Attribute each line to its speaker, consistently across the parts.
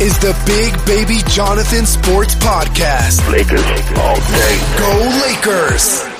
Speaker 1: is the Big Baby Jonathan Sports Podcast.
Speaker 2: Lakers all day.
Speaker 1: Go Lakers!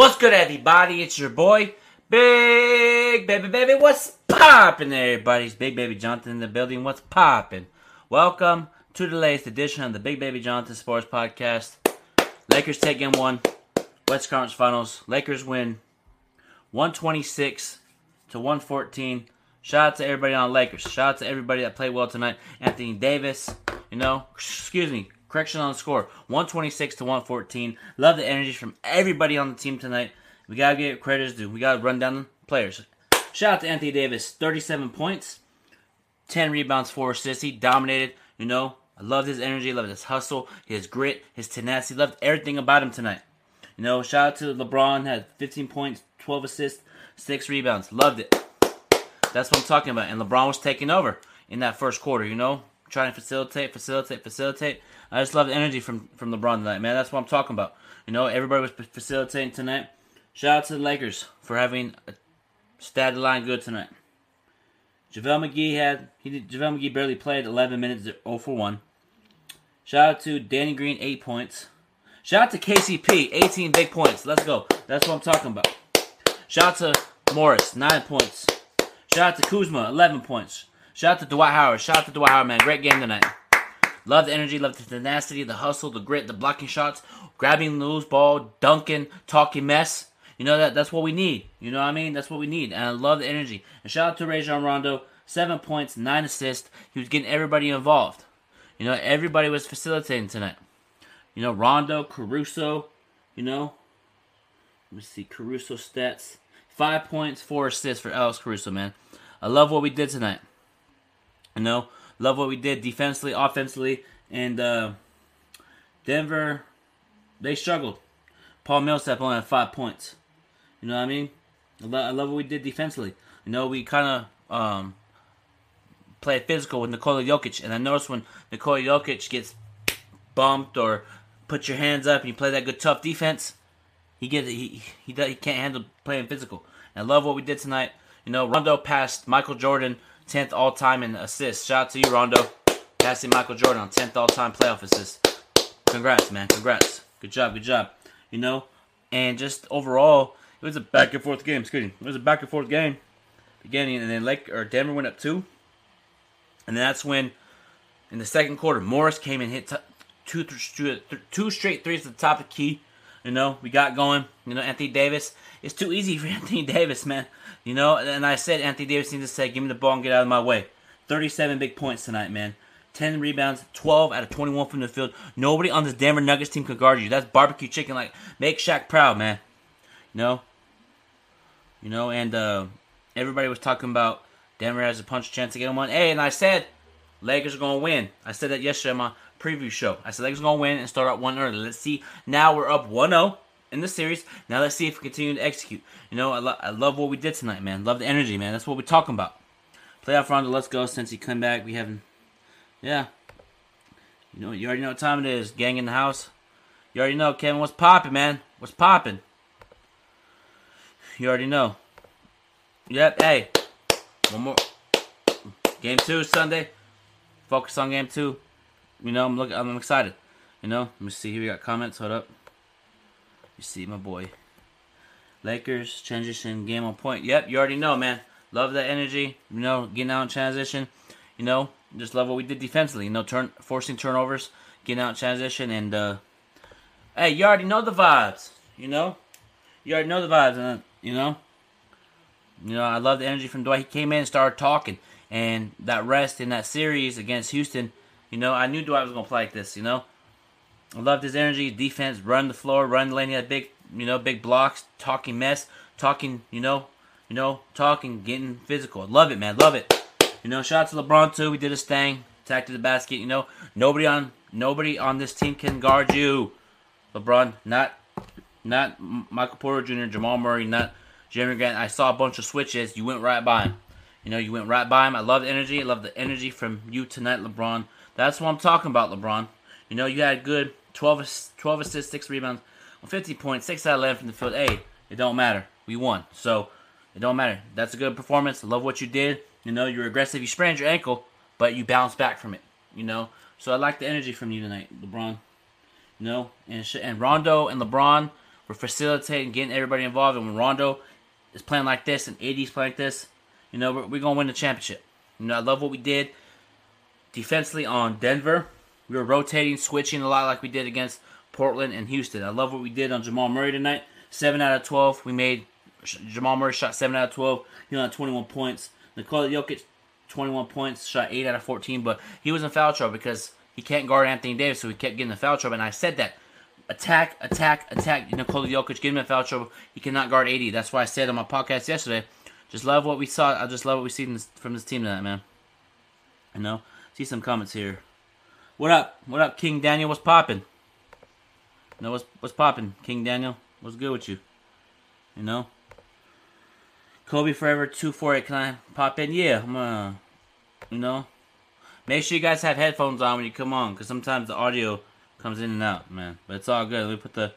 Speaker 3: What's good, everybody? It's your boy, Big Baby Baby. What's poppin', everybody? It's Big Baby Jonathan in the building. What's poppin'? Welcome to the latest edition of the Big Baby Jonathan Sports Podcast. Lakers take game one, West Conference Finals. Lakers win 126 to 114. Shout out to everybody on Lakers. Shout out to everybody that played well tonight. Anthony Davis, you know, excuse me, correction on the score 126 to 114. Love the energy from everybody on the team tonight. We gotta give credit due. We gotta run down the players. Shout out to Anthony Davis, 37 points, 10 rebounds, 4 assists. He dominated, you know. I loved his energy, loved his hustle, his grit, his tenacity, loved everything about him tonight. You know, shout out to LeBron, had 15 points, 12 assists, 6 rebounds. Loved it. That's what I'm talking about. And LeBron was taking over in that first quarter, you know, trying to facilitate, facilitate, facilitate. I just love the energy from from LeBron tonight, man. That's what I'm talking about. You know, everybody was facilitating tonight. Shout out to the Lakers for having a stat line good tonight. JaVale McGee had he did, JaVale McGee barely played 11 minutes 0 for 1. Shout out to Danny Green 8 points. Shout out to KCP 18 big points. Let's go. That's what I'm talking about. Shout out to Morris 9 points. Shout out to Kuzma 11 points. Shout out to Dwight Howard. Shout out to Dwight Howard, man. Great game tonight. Love the energy, love the tenacity, the hustle, the grit, the blocking shots, grabbing the loose ball, dunking, talking mess. You know that that's what we need. You know what I mean? That's what we need. And I love the energy. And shout out to Rajon Rondo, seven points, nine assists. He was getting everybody involved. You know, everybody was facilitating tonight. You know, Rondo, Caruso, you know. Let me see, Caruso stats. Five points, four assists for Alex Caruso, man. I love what we did tonight. You know, love what we did defensively, offensively, and uh, Denver, they struggled. Paul Millsap only had five points. You know what I mean? I, lo- I love what we did defensively. You know, we kind of um, played physical with Nikola Jokic, and I noticed when Nikola Jokic gets bumped or put your hands up and you play that good tough defense, he gets he he, he can't handle playing physical. And I love what we did tonight. You know, Rondo passed Michael Jordan 10th all time in assists. Shout out to you, Rondo. Passing Michael Jordan on 10th all time playoff assists. Congrats, man. Congrats. Good job. Good job. You know, and just overall, it was a back and forth game. Excuse me. It was a back and forth game. Beginning, and then Lake or Denver went up two. And that's when, in the second quarter, Morris came and hit t- two, th- two straight threes at the top of the key. You know, we got going. You know, Anthony Davis. It's too easy for Anthony Davis, man. You know, and I said Anthony Davis needs to say, give me the ball and get out of my way. 37 big points tonight, man. 10 rebounds, 12 out of 21 from the field. Nobody on this Denver Nuggets team could guard you. That's barbecue chicken. Like, make Shaq proud, man. You know? You know, and uh, everybody was talking about Denver has a punch chance to get him one. Hey, and I said Lakers are going to win. I said that yesterday on my preview show. I said Lakers are going to win and start out 1 early. Let's see. Now we're up 1 0 in the series. Now let's see if we continue to execute. You know, I, lo- I love what we did tonight, man. Love the energy, man. That's what we're talking about. Playoff Rondo, let's go. Since he come back, we haven't. Yeah. You know, you already know what time it is. Gang in the house. You already know, Kevin. What's popping, man? What's popping? You already know. Yep. Hey, one more. Game two Sunday. Focus on game two. You know, I'm looking. I'm excited. You know, let me see here. We got comments. Hold up. You see my boy. Lakers transition game on point. Yep, you already know, man. Love that energy. You know, getting out in transition. You know, just love what we did defensively. You know, turn forcing turnovers, getting out in transition, and uh, hey, you already know the vibes. You know, you already know the vibes, and uh, you know, you know, I love the energy from Dwight. He came in and started talking, and that rest in that series against Houston. You know, I knew Dwight was gonna play like this. You know, I loved his energy, defense, run the floor, run the lane. He had big, you know, big blocks, talking mess, talking, you know, you know, talking, getting physical. Love it, man, love it. You know, shout out to LeBron too. We did his thing, attacked to the basket. You know, nobody on nobody on this team can guard you. LeBron, not not Michael Porter Jr., Jamal Murray, not Jerami Grant. I saw a bunch of switches. You went right by him. You know, you went right by him. I love the energy. I love the energy from you tonight, LeBron. That's what I'm talking about, LeBron. You know, you had good 12, 12 assists, 6 rebounds, on 50 points, 6 out of 11 from the field. Hey, it don't matter. We won. So, it don't matter. That's a good performance. Love what you did. You know, you were aggressive. You sprained your ankle, but you bounced back from it. You know, so I like the energy from you tonight, LeBron. You know, and and Rondo and LeBron were facilitating, getting everybody involved. And when Rondo is playing like this and AD's playing like this, you know, we're, we're gonna win the championship. You know, I love what we did defensively on Denver. We were rotating, switching a lot like we did against Portland and Houston. I love what we did on Jamal Murray tonight. Seven out of twelve. We made Jamal Murray shot seven out of twelve. He only had twenty-one points. Nikola Jokic, twenty-one points, shot eight out of fourteen. But he was in foul trouble because he can't guard Anthony Davis, so he kept getting the foul trouble. And I said that attack, attack, attack. Nikola Jokic, get him in foul trouble. He cannot guard AD. That's why I said on my podcast yesterday. Just love what we saw. I just love what we see from this team tonight, man. You know, see some comments here. What up? What up, King Daniel? What's popping? Know what's what's popping, King Daniel? What's good with you? You know. Kobe Forever two four eight. Can I pop in? Yeah, I'm uh, you know. Make sure you guys have headphones on when you come on, because sometimes the audio comes in and out, man. But it's all good. Let me put the.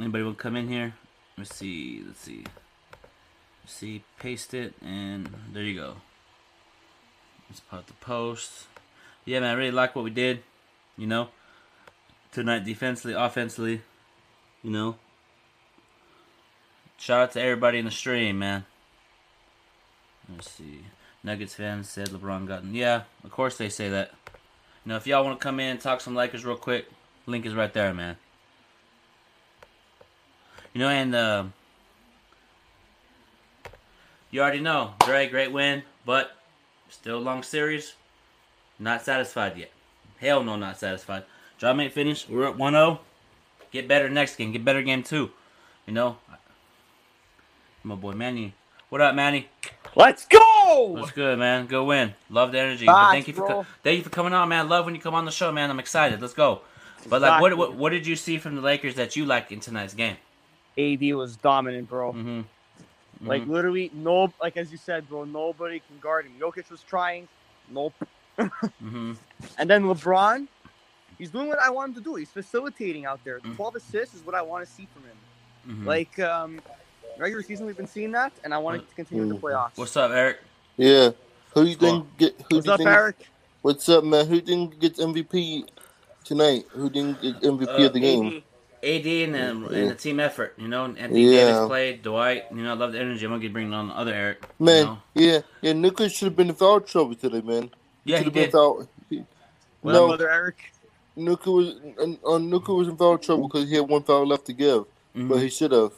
Speaker 3: Anybody will come in here? Let's see. Let's see. Let's see. Paste it, and there you go. Let's put the post. Yeah, man. I really like what we did. You know, tonight defensively, offensively. You know. Shout out to everybody in the stream, man. Let's see. Nuggets fans said LeBron got. Yeah, of course they say that. Know, if y'all want to come in and talk some Lakers real quick, link is right there, man. You know, and uh, you already know, Dre, great win, but still a long series. Not satisfied yet. Hell no, not satisfied. Job ain't finished. We're at 1-0. Get better next game. Get better game two. You know, my boy Manny. What up, Manny?
Speaker 4: Let's go!
Speaker 3: What's good, man? Good win. Love the energy. thank you for co- thank you for coming on, man. Love when you come on the show, man. I'm excited. Let's go. But like, what, what what did you see from the Lakers that you like in tonight's game?
Speaker 4: AD was dominant, bro.
Speaker 3: Mm-hmm.
Speaker 4: Like literally, no, like as you said, bro, nobody can guard him. Jokic was trying, nope.
Speaker 3: Mm-hmm.
Speaker 4: And then LeBron, he's doing what I want him to do. He's facilitating out there.
Speaker 3: Mm.
Speaker 4: 12 assists is what I want to see from him.
Speaker 3: Mhm.
Speaker 4: Like um, regular season, we've been seeing that, and I want it to continue in the playoffs.
Speaker 3: What's up, Eric?
Speaker 5: Yeah. Who do you think get who
Speaker 4: What's up,
Speaker 5: think,
Speaker 4: Eric?
Speaker 5: What's up, man? Who didn't get MVP tonight? Who didn't get MVP
Speaker 3: Uh,
Speaker 5: of the game?
Speaker 3: AD and the, and the team effort. You know, Anthony
Speaker 5: Yeah.
Speaker 3: Davis played. Dwight. You know, I love the energy. I'm gonna get bringing on the other Eric. you
Speaker 5: Man,
Speaker 3: know.
Speaker 5: yeah, yeah, Nuka should have been in foul trouble today, man.
Speaker 3: Yeah, he
Speaker 5: have been
Speaker 3: did.
Speaker 5: foul. he-
Speaker 3: Well,
Speaker 5: no,
Speaker 4: Brother Eric.
Speaker 5: Nuka was uh, Nuka was in foul trouble because he had one foul left to give,
Speaker 3: Mhm.
Speaker 5: but he should have.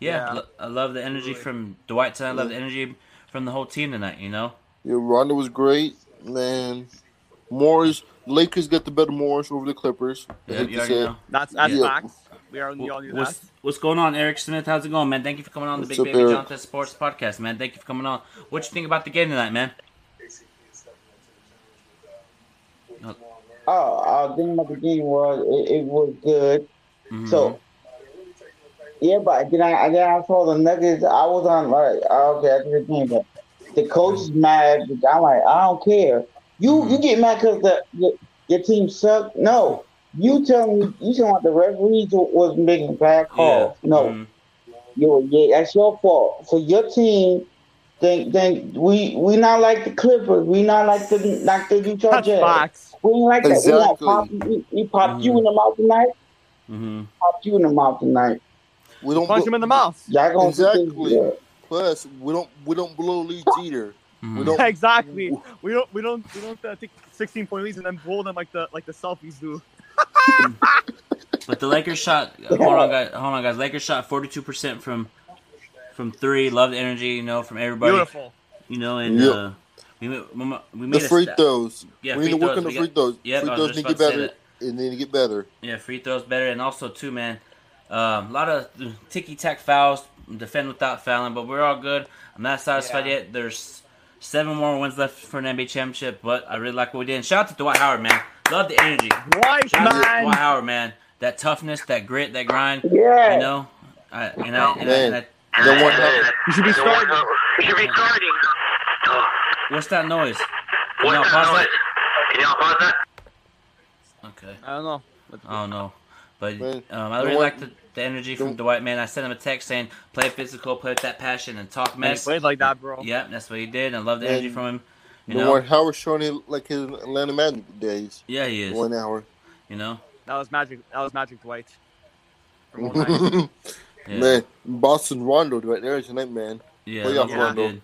Speaker 3: Yeah,
Speaker 4: Yeah.
Speaker 3: lo- I love the energy from Dwight tonight. I love the energy from the whole team tonight. You know.
Speaker 5: Yeah, Rondo was great, man. Morris, Lakers got the better Morris over the Clippers. I
Speaker 3: Yeah, you already know.
Speaker 4: That's that's
Speaker 5: Yeah.
Speaker 4: facts. We are we all knew that.
Speaker 3: What's what's going on, Eric Smith? How's it going, man? Thank you for coming on the Big
Speaker 5: up,
Speaker 3: Baby
Speaker 5: Eric?
Speaker 3: Jonathan Sports Podcast, man. Thank you for coming on. What you think about the game tonight, man?
Speaker 6: Oh, uh, thing about the game was it, it was good.
Speaker 3: Mhm.
Speaker 6: So yeah, but then I then I saw the Nuggets. I was on like oh, okay after the game, but the coach is mad. I'm like I don't care. You you get mad because the your, your team sucked. No, you tell me you talking about the referees was making bad calls. No,
Speaker 3: Mhm.
Speaker 6: you yeah that's your fault for your team. Then then we we not like the Clippers. We not like the like the Utah
Speaker 4: That's
Speaker 6: Jazz.
Speaker 4: facts.
Speaker 6: We ain't like that. We
Speaker 5: Exactly.
Speaker 6: gonna pop you. We, we popped you in the mouth tonight.
Speaker 3: Mm-hmm.
Speaker 6: Pop you in the mouth tonight.
Speaker 5: We don't
Speaker 4: Punch
Speaker 5: blo-
Speaker 4: him in the mouth.
Speaker 6: Y'all gonna
Speaker 5: Exactly. Plus, we don't we don't blow leads either.
Speaker 3: Mm-hmm.
Speaker 5: We don't.
Speaker 4: exactly. We don't we don't we don't uh, take 16 point leads and then blow them like the like the selfies do.
Speaker 3: But the Lakers shot. Hold on, guys. Hold on, guys. Lakers shot forty-two percent from from three. Love the energy, you know, from everybody.
Speaker 4: Beautiful.
Speaker 3: You know, and
Speaker 5: Yep.
Speaker 3: uh, we ma- we ma- we
Speaker 5: The
Speaker 3: made a
Speaker 5: free
Speaker 3: sta-
Speaker 5: throws.
Speaker 3: Yeah,
Speaker 5: we
Speaker 3: free
Speaker 5: need to work
Speaker 3: throws.
Speaker 5: on the free throws.
Speaker 3: Yep,
Speaker 5: free throws need to get better, and they need to get better.
Speaker 3: Yeah, free throws better, and also too, man. Um, a lot of ticky tack fouls, defend without fouling, but we're all good. I'm not satisfied
Speaker 4: Yeah.
Speaker 3: yet. There's seven more wins left for an NBA championship, but I really like what we did. And shout out to Dwight Howard, man. Love the energy.
Speaker 4: Dwight,
Speaker 3: Shout out to
Speaker 4: man.
Speaker 3: Dwight Howard, man. That toughness, that grit, that grind.
Speaker 6: Yeah.
Speaker 3: You know, I, and I, and I, and I
Speaker 5: the one
Speaker 4: You should be starting.
Speaker 7: You should be starting.
Speaker 3: what's that noise? Can
Speaker 7: What's that noise?
Speaker 3: that?
Speaker 7: Can y'all pause that?
Speaker 3: Okay.
Speaker 4: I don't know.
Speaker 3: I don't know. But um, I really
Speaker 5: one-
Speaker 3: like the, the energy from
Speaker 5: the-
Speaker 3: Dwight, man. I sent him a text saying, play physical, play with that passion, and talk
Speaker 4: Man, he
Speaker 3: mess.
Speaker 4: played like that, bro.
Speaker 3: Yep, that's what he did. I love the
Speaker 5: And
Speaker 3: energy from him. You
Speaker 5: the
Speaker 3: know,
Speaker 5: one Howard showing it like his Atlanta Magic days.
Speaker 3: yeah, he is.
Speaker 5: One hour.
Speaker 3: You know,
Speaker 4: That was magic. That was magic Dwight. From 09.
Speaker 3: yeah,
Speaker 5: Man, Boston Rondo right there tonight, man.
Speaker 3: yeah,
Speaker 5: Playoff
Speaker 3: that's
Speaker 5: Rondo.
Speaker 3: did.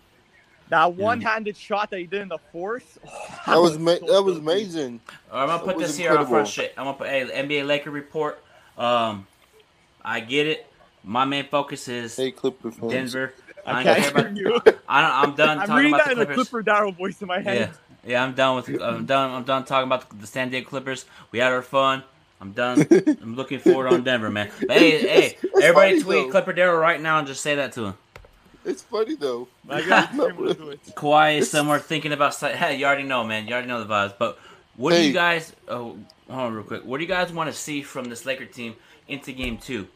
Speaker 4: that one-handed shot that he did in the fourth. oh,
Speaker 5: That was ma-
Speaker 4: so
Speaker 5: that was amazing.
Speaker 3: All right, I'm gonna put
Speaker 5: was
Speaker 3: this here on front shit. I'm gonna put hey, NBA Laker report. Um, I get it. My main focus is
Speaker 5: Hey, Clipper fans.
Speaker 3: Denver. I
Speaker 4: I
Speaker 3: ain't care
Speaker 4: can't
Speaker 3: about.
Speaker 4: hear you.
Speaker 3: I don't, I'm done
Speaker 4: I'm
Speaker 3: talking
Speaker 4: reading
Speaker 3: about
Speaker 4: that
Speaker 3: the
Speaker 4: in a
Speaker 3: Clippers.
Speaker 4: Clipper Darrell voice in my
Speaker 3: Yeah,
Speaker 4: head.
Speaker 3: yeah, I'm done with. I'm done. I'm done talking about the San Diego Clippers. We had our fun. I'm done. I'm looking forward on Denver, man. But hey, hey, everybody
Speaker 5: funny,
Speaker 3: tweet
Speaker 5: though.
Speaker 3: Clipper Darrell right now and just say that to him.
Speaker 5: It's funny though.
Speaker 4: I got I'm gonna do it.
Speaker 3: Kawhi is somewhere thinking about. Hey, you already know, man. You already know the vibes. But what do you guys? Oh, hold on, real quick. What do you guys want to see from this Laker team into Game Two?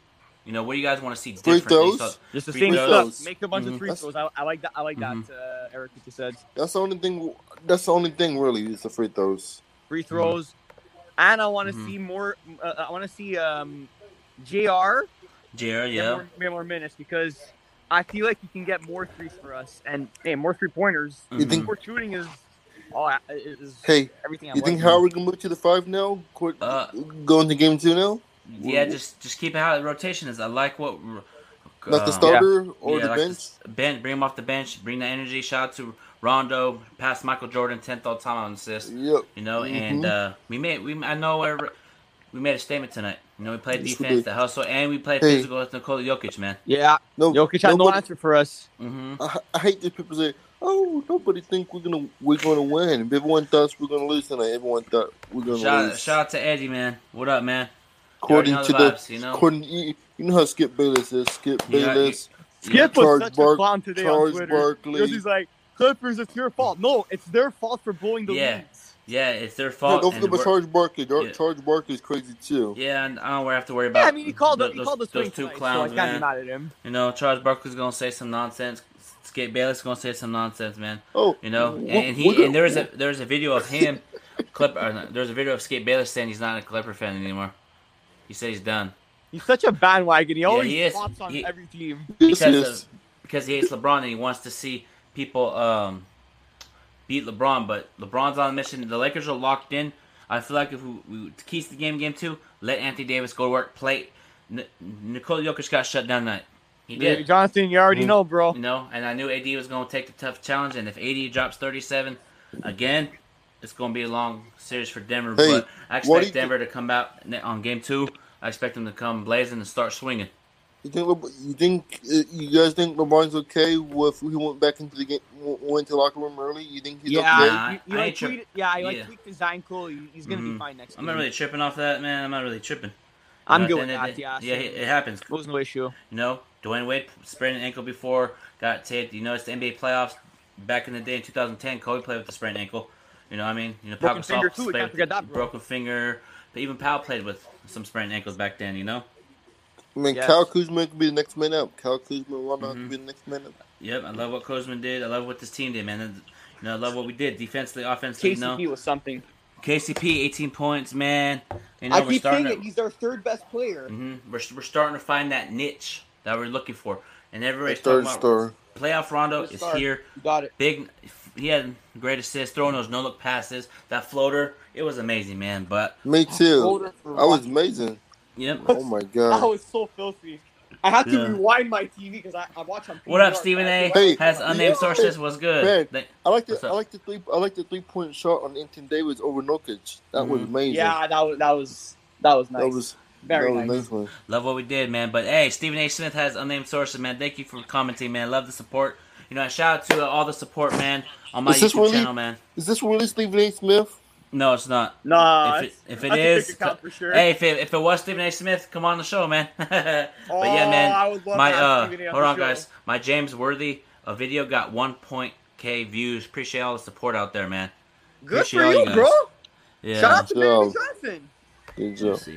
Speaker 3: You know, what do you guys want to see
Speaker 5: Free
Speaker 3: differently?
Speaker 5: throws?
Speaker 3: So-
Speaker 4: Just the
Speaker 3: Free
Speaker 4: same
Speaker 5: throws.
Speaker 4: stuff. Make a bunch
Speaker 3: Mhm.
Speaker 4: of free throws. I, I like that. I like
Speaker 3: Mhm.
Speaker 4: that. Uh, Eric, what you said.
Speaker 5: That's the only thing. That's the only thing really is the free throws.
Speaker 4: Free throws, and I want to
Speaker 3: Mhm.
Speaker 4: see more. Uh, I want to see um, Jr.
Speaker 3: Jared,
Speaker 4: get
Speaker 3: yeah.
Speaker 4: more, more minutes because I feel like he can get more threes for us and hey, more three pointers.
Speaker 5: You think?
Speaker 3: Mhm.
Speaker 4: More shooting is all is
Speaker 5: Hey,
Speaker 4: everything. I
Speaker 5: you think
Speaker 4: like.
Speaker 5: Howard can move to the five now? Quit,
Speaker 3: Uh,
Speaker 5: going to game two now?
Speaker 3: Yeah, just just keep it how the rotation is. I like what.
Speaker 5: Like the
Speaker 3: um,
Speaker 5: starter or
Speaker 3: yeah,
Speaker 5: the
Speaker 3: like
Speaker 5: bench?
Speaker 3: the bench. Bring him off the bench. Bring the energy. Shout out to Rondo. Pass Michael Jordan tenth all time on assist.
Speaker 5: Yep.
Speaker 3: You know,
Speaker 5: Mhm.
Speaker 3: and uh, we made we I know where we made a statement tonight. You know, we played
Speaker 5: Yes,
Speaker 3: defense,
Speaker 5: did.
Speaker 3: the hustle, and we played
Speaker 5: Hey.
Speaker 3: physical with Nikola Jokic, man.
Speaker 4: Yeah,
Speaker 5: No,
Speaker 4: Jokic had no answer for us.
Speaker 3: hmm
Speaker 5: I, I hate that people say, "Oh, nobody think we're gonna we're gonna win." If everyone thought we're gonna lose tonight, everyone thought we're gonna
Speaker 3: Shout,
Speaker 5: lose.
Speaker 3: shout out to Eddie, man. What up, man?
Speaker 5: According to
Speaker 3: know
Speaker 5: the,
Speaker 3: the you know?
Speaker 5: according you, you know how Skip Bayless is. Skip
Speaker 3: Yeah,
Speaker 5: Bayless,
Speaker 4: Skip
Speaker 5: Charles
Speaker 4: was such
Speaker 5: Bark-
Speaker 4: a clown today
Speaker 5: Charles
Speaker 4: on Twitter.
Speaker 5: Barkley.
Speaker 4: Because he's like, Clippers, it's your fault. No, it's their fault for blowing the
Speaker 3: Yeah.
Speaker 4: leads.
Speaker 3: Yeah, it's their
Speaker 5: Yeah,
Speaker 3: fault.
Speaker 5: don't
Speaker 3: and
Speaker 5: forget about
Speaker 3: we're-
Speaker 5: Charles Barkley. Dar-
Speaker 3: Yeah.
Speaker 5: Charles Barkley's crazy too.
Speaker 3: yeah, and I don't have to worry about.
Speaker 4: Yeah, I mean, he called
Speaker 3: th-
Speaker 4: the, he called the
Speaker 3: those two
Speaker 4: tonight,
Speaker 3: clowns,
Speaker 4: so I
Speaker 3: man.
Speaker 4: mad at him.
Speaker 3: You know, Charles Barkley's gonna say some nonsense. Skip Bayless gonna say some nonsense, man.
Speaker 5: Oh,
Speaker 3: You know, and,
Speaker 5: wh-
Speaker 3: and
Speaker 5: we're
Speaker 3: he
Speaker 5: gonna-
Speaker 3: and there's a there's a video of him, clip. Or there's a video of Skip Bayless saying he's not a Clipper fan anymore. He said he's done
Speaker 4: He's such a bandwagon. He always
Speaker 3: he is.
Speaker 4: flops on
Speaker 3: He-
Speaker 4: every team.
Speaker 3: Because of, because he hates LeBron and he wants to see people um, beat LeBron. But LeBron's on a mission. The Lakers are locked in. I feel like if we, we to keys the game, game two, let Anthony Davis go to work, play. N- Nikola Jokic got shut down tonight. He
Speaker 4: Yeah,
Speaker 3: did.
Speaker 4: Jonathan, you already
Speaker 5: Mm.
Speaker 4: know, bro.
Speaker 3: You know, and I knew AD was going to take the tough challenge, and if AD drops 37 again, it's going to be a long series for Denver.
Speaker 5: Hey,
Speaker 3: but I expect
Speaker 5: you
Speaker 3: Denver to come out on game two. I expect them to come blazing and start swinging.
Speaker 5: You think Le- you think uh, you guys think LeBron's okay with he went back into the game, went to the locker room early? You think he's
Speaker 4: Yeah,
Speaker 5: okay?
Speaker 3: Nah,
Speaker 4: you, you
Speaker 3: I
Speaker 4: like
Speaker 3: ain't tri-
Speaker 4: tweet, yeah, you like
Speaker 3: yeah.
Speaker 4: tweaked his ankle. He's gonna
Speaker 3: Mhm.
Speaker 4: be fine next
Speaker 3: I'm
Speaker 4: game.
Speaker 3: not really tripping off that, man. I'm not really tripping.
Speaker 4: I'm
Speaker 3: You know,
Speaker 4: good with that. Yeah,
Speaker 3: yeah, it, it happens.
Speaker 4: It was no issue.
Speaker 3: You know, Dwyane Wade sprained an ankle before, got taped. You know, it's the NBA playoffs. Back in the day in 2010, Kobe played with a sprained ankle. You know what I mean? You know,
Speaker 4: Broken
Speaker 3: Pau Gasol
Speaker 4: finger, too.
Speaker 3: Played
Speaker 4: can't
Speaker 3: with
Speaker 4: forget that.
Speaker 3: Broken finger. But even Powell played with some sprained ankles back then, you know?
Speaker 5: I mean,
Speaker 4: Yes.
Speaker 5: Cal Kuzma could be the next man up. Cal Kuzma, Rondo
Speaker 3: Mhm.
Speaker 5: be the next man up.
Speaker 3: Yep, I love what Kozman did. I love what this team did, man. And, you know, I love what we did defensively, offensively. You know,
Speaker 4: KCP was something.
Speaker 3: KCP, 18 points, man. You know,
Speaker 4: I keep saying
Speaker 3: to,
Speaker 4: it. He's our third best player.
Speaker 3: hmm we're, we're starting to find that niche that we're looking for. And everybody's
Speaker 5: Third
Speaker 3: talking about
Speaker 5: star.
Speaker 3: Playoff Rondo is
Speaker 4: star.
Speaker 3: here.
Speaker 4: You got it.
Speaker 3: Big, he had great assists, throwing those no look passes, that floater. It was amazing, man. But
Speaker 5: Me too.
Speaker 4: Holder
Speaker 5: I was amazing.
Speaker 3: Yep.
Speaker 5: Oh my God.
Speaker 4: That
Speaker 5: god.
Speaker 4: was so filthy. I had to rewind my TV because I, I watch on.
Speaker 3: What up,
Speaker 4: PVR,
Speaker 3: Stephen
Speaker 4: so I
Speaker 3: A?
Speaker 4: had to
Speaker 5: Hey.
Speaker 3: Has unnamed
Speaker 5: Yeah.
Speaker 3: sources was good.
Speaker 5: Man.
Speaker 3: They-
Speaker 5: I like the I like the three I like the three point shot on Anthony Davis over Jokic. That was
Speaker 3: Mhm.
Speaker 5: amazing.
Speaker 4: Yeah, that was that was that was nice.
Speaker 5: that was
Speaker 4: very nice.
Speaker 5: nice.
Speaker 3: Love what we did, man. But hey, Stephen A. Smith has unnamed sources, man. Thank you for commenting, man. Love the support. You know, shout out to uh, all the support, man, on my
Speaker 5: Is this
Speaker 3: YouTube
Speaker 5: really-
Speaker 3: channel, man.
Speaker 5: Is this really Stephen A. Smith?
Speaker 3: No, it's not.
Speaker 4: Nah,
Speaker 3: if it,
Speaker 4: it's-
Speaker 3: if it
Speaker 4: that's a
Speaker 3: is,
Speaker 4: fake account for sure.
Speaker 3: hey, if it, if it was Stephen A. Smith, come on the show, man. but yeah,
Speaker 4: Oh,
Speaker 3: man,
Speaker 4: I would love
Speaker 3: my uh,
Speaker 4: on
Speaker 3: hold on,
Speaker 4: show.
Speaker 3: guys. My James Worthy uh, video got one point k views. Appreciate all the support out there, man.
Speaker 4: Good
Speaker 3: appreciate
Speaker 4: for
Speaker 3: all
Speaker 4: you, bro.
Speaker 3: Yeah.
Speaker 4: Shout out to
Speaker 5: Job.
Speaker 4: Baby Johnson.
Speaker 5: Good
Speaker 3: Let's
Speaker 5: job.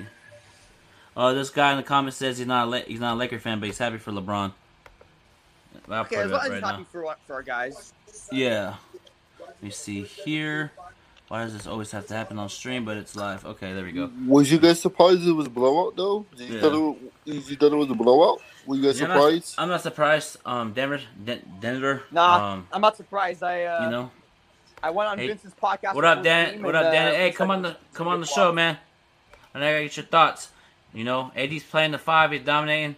Speaker 3: See. Oh, this guy in the comments says he's not a La- he's not a Laker fan, but he's happy for LeBron. I'll
Speaker 4: Okay,
Speaker 3: put
Speaker 4: as
Speaker 3: it
Speaker 4: long
Speaker 3: up
Speaker 4: as
Speaker 3: right
Speaker 4: he's
Speaker 3: now.
Speaker 4: happy for for our guys.
Speaker 3: Yeah. Let me see here. Why does this always have to happen on stream? But it's live. Okay, there we go.
Speaker 5: Was you guys surprised it was a blowout though? Did you
Speaker 3: Yeah.
Speaker 5: thought it, was- did you thought it was a blowout? Were you guys
Speaker 3: Yeah, I'm not-
Speaker 5: surprised?
Speaker 3: I'm not surprised. Um, Denver, Den- Denver.
Speaker 4: Nah,
Speaker 3: Um,
Speaker 4: I'm not surprised. I uh,
Speaker 3: you know.
Speaker 4: I went on
Speaker 3: Hey,
Speaker 4: Vince's podcast.
Speaker 3: What up, Dan? What up, Dan?
Speaker 4: uh,
Speaker 3: Hey, come
Speaker 4: said
Speaker 3: on the come on the show, man. And I gotta get your thoughts. You know, AD's playing the five. He's dominating.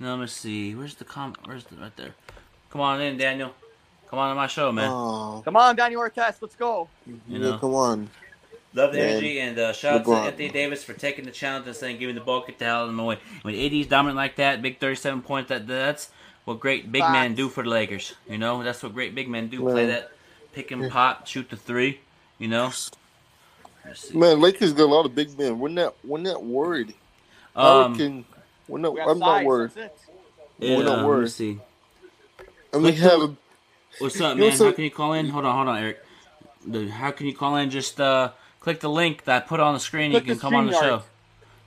Speaker 3: No, let me see. Where's the com? Where's the right there? Come on in, Daniel. Come on to my show, man.
Speaker 5: Oh,
Speaker 4: Come on, Daniel Ortez, let's go.
Speaker 3: You
Speaker 5: yeah,
Speaker 3: know.
Speaker 5: come on.
Speaker 3: Love the
Speaker 5: Man.
Speaker 3: energy and uh, shout out to Anthony Davis for taking the challenge and saying, "Giving the ball, get the hell out of my way." When AD's dominant like that, big thirty-seven points. That that's what great big men do for the Lakers. You know, that's what great big men do. Play that pick and pop, shoot the three. You know. Let's see.
Speaker 5: Man, Lakers got a lot of big men. We're not we're not worried.
Speaker 3: Um,
Speaker 5: can we're not
Speaker 4: We
Speaker 5: I'm not worried.
Speaker 3: yeah,
Speaker 5: we're not
Speaker 3: let me
Speaker 5: worried.
Speaker 3: see.
Speaker 5: And we
Speaker 3: Let's
Speaker 5: have
Speaker 3: do-
Speaker 5: a
Speaker 3: What's up,
Speaker 5: You know
Speaker 3: man? How can you call in? Hold on, hold on, Eric. The, how can you call in? Just uh, click the link that I put on the screen.
Speaker 4: Click
Speaker 3: you can come on the
Speaker 4: StreamYard.
Speaker 3: show.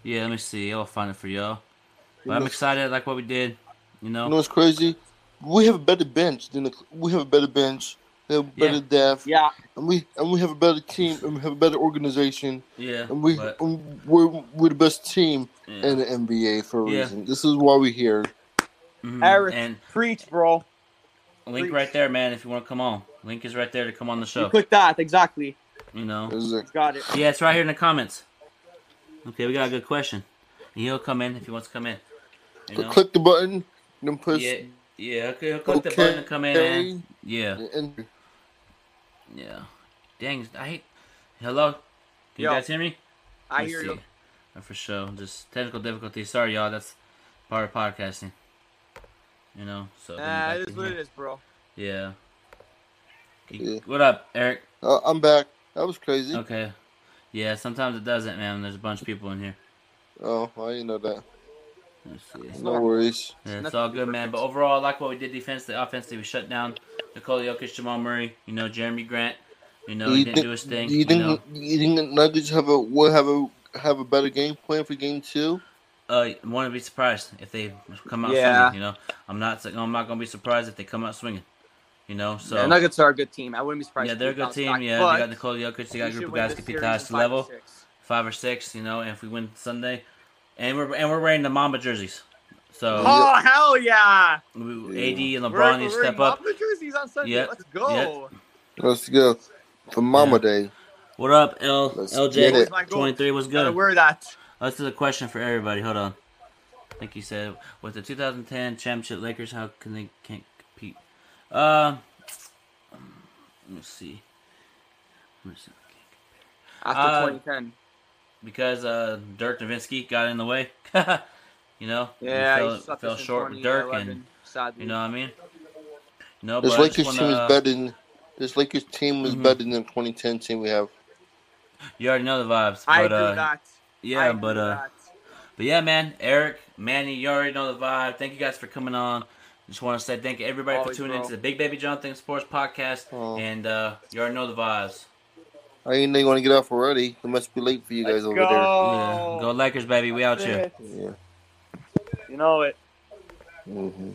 Speaker 3: Yeah, let me see. I'll find it for y'all. But I'm excited, like what we did. You know.
Speaker 5: you know it's crazy? We have a better bench than the, we have a better bench. We have better
Speaker 3: Yeah.
Speaker 5: depth.
Speaker 4: Yeah,
Speaker 5: And we and we have a better team and we have a better organization
Speaker 3: yeah.
Speaker 5: and we
Speaker 3: but-
Speaker 5: and we're we're the best team
Speaker 3: yeah.
Speaker 5: in the NBA for a
Speaker 3: Yeah.
Speaker 5: reason. This is why we're here.
Speaker 3: Mhm.
Speaker 4: Eric,
Speaker 3: And
Speaker 4: preach, bro.
Speaker 3: link
Speaker 4: Preach.
Speaker 3: right there, man. If you want to come on, link is right there to come on the
Speaker 4: You
Speaker 3: show.
Speaker 4: click that exactly.
Speaker 3: You know.
Speaker 5: This is it.
Speaker 4: Got it.
Speaker 3: Yeah, it's right here in the comments. Okay, we got a good question. He'll come in if he wants to come in. You know?
Speaker 5: Click the button, then push
Speaker 3: Yeah, yeah. Okay, he'll click the button and come in. And, yeah,
Speaker 5: and
Speaker 3: yeah. Dang, I hate. Hello, can you guys hear me?
Speaker 4: I
Speaker 3: Let's
Speaker 4: hear
Speaker 3: see.
Speaker 4: you.
Speaker 3: Uh, For sure, just technical difficulties. Sorry, y'all. That's part of podcasting. You know, so. let me
Speaker 4: Nah, it is what it is, bro.
Speaker 3: Yeah.
Speaker 5: Yeah.
Speaker 3: What up, Eric?
Speaker 5: uh, I'm back. That was crazy.
Speaker 3: Okay. Yeah, sometimes it doesn't, man. There's a bunch of people in here.
Speaker 5: Oh, I didn't know that.
Speaker 3: Let's see.
Speaker 5: No worries.
Speaker 3: Yeah, it's all good, man. But overall, I like what we did defensively. Offensively, we shut down Nikola Jokic, Jamal Murray. You know, Jerami Grant. You know, he didn't
Speaker 5: think,
Speaker 3: do his thing.
Speaker 5: you
Speaker 3: You,
Speaker 5: think
Speaker 3: know,
Speaker 5: you think the Nuggets have a will have a have a better game plan for game two?
Speaker 3: uh, want to be surprised if they come out
Speaker 4: Yeah.
Speaker 3: swinging. You know, I'm not. I'm not gonna be surprised if they come out swinging. You know, so
Speaker 4: yeah, Nuggets are a good team. I wouldn't be surprised.
Speaker 3: yeah, they're a good team.
Speaker 4: back,
Speaker 3: Yeah,
Speaker 4: but
Speaker 3: they got Nikola Jokic. They got a group of guys
Speaker 4: this
Speaker 3: that can beat
Speaker 4: series
Speaker 3: the
Speaker 4: in
Speaker 3: highest
Speaker 4: five or
Speaker 3: level, five or six. You know, and if we win Sunday, and we're and we're wearing the Mamba jerseys. So
Speaker 4: Oh hell yeah!
Speaker 3: we, AD and
Speaker 4: We're-
Speaker 3: LeBron need to step up.
Speaker 4: Mamba jerseys on Sunday.
Speaker 3: Yep.
Speaker 4: Let's go.
Speaker 5: Let's go for Mama
Speaker 3: Yeah.
Speaker 5: Day.
Speaker 3: What up, L
Speaker 5: Let's get
Speaker 3: LJ
Speaker 5: it.
Speaker 4: My goal.
Speaker 3: twenty three? Was
Speaker 4: Gotta
Speaker 3: good.
Speaker 4: wear that.
Speaker 3: Let's do the question for everybody. Hold on. I think he said with the 2010 championship Lakers, how can they can't compete? Uh, let me see. Let me see.
Speaker 4: After
Speaker 3: Uh,
Speaker 4: 2010.
Speaker 3: Because uh, Dirk Nowitzki got in the way. you know, He
Speaker 4: Yeah,
Speaker 3: fell,
Speaker 4: he sucked
Speaker 3: fell short with Dirk, and
Speaker 4: sadly.
Speaker 3: you know what I mean. No,
Speaker 5: This
Speaker 3: but
Speaker 5: Lakers team
Speaker 3: wanna-
Speaker 5: is better than this Lakers team is
Speaker 3: Mhm.
Speaker 5: better than the 2010 team we have.
Speaker 3: You already know the vibes, but
Speaker 4: I agree
Speaker 3: uh,
Speaker 4: that.
Speaker 3: Yeah,
Speaker 4: agree
Speaker 3: but uh,
Speaker 4: that.
Speaker 3: But yeah, man, Eric, Manny, you already know the vibe. Thank you guys for coming on. Just want to say thank you everybody
Speaker 4: Always,
Speaker 3: for tuning
Speaker 4: bro.
Speaker 3: into the Big Baby Jonathan Sports Podcast.
Speaker 5: Oh.
Speaker 3: And uh, you already know the vibes.
Speaker 5: I didn't know you want to get off already. It must be late for you guys
Speaker 4: Let's
Speaker 5: over
Speaker 4: go.
Speaker 3: Yeah, go Lakers, baby. We out
Speaker 4: That's
Speaker 3: here.
Speaker 4: it.
Speaker 5: there. Yeah.
Speaker 4: You know it.
Speaker 5: hmm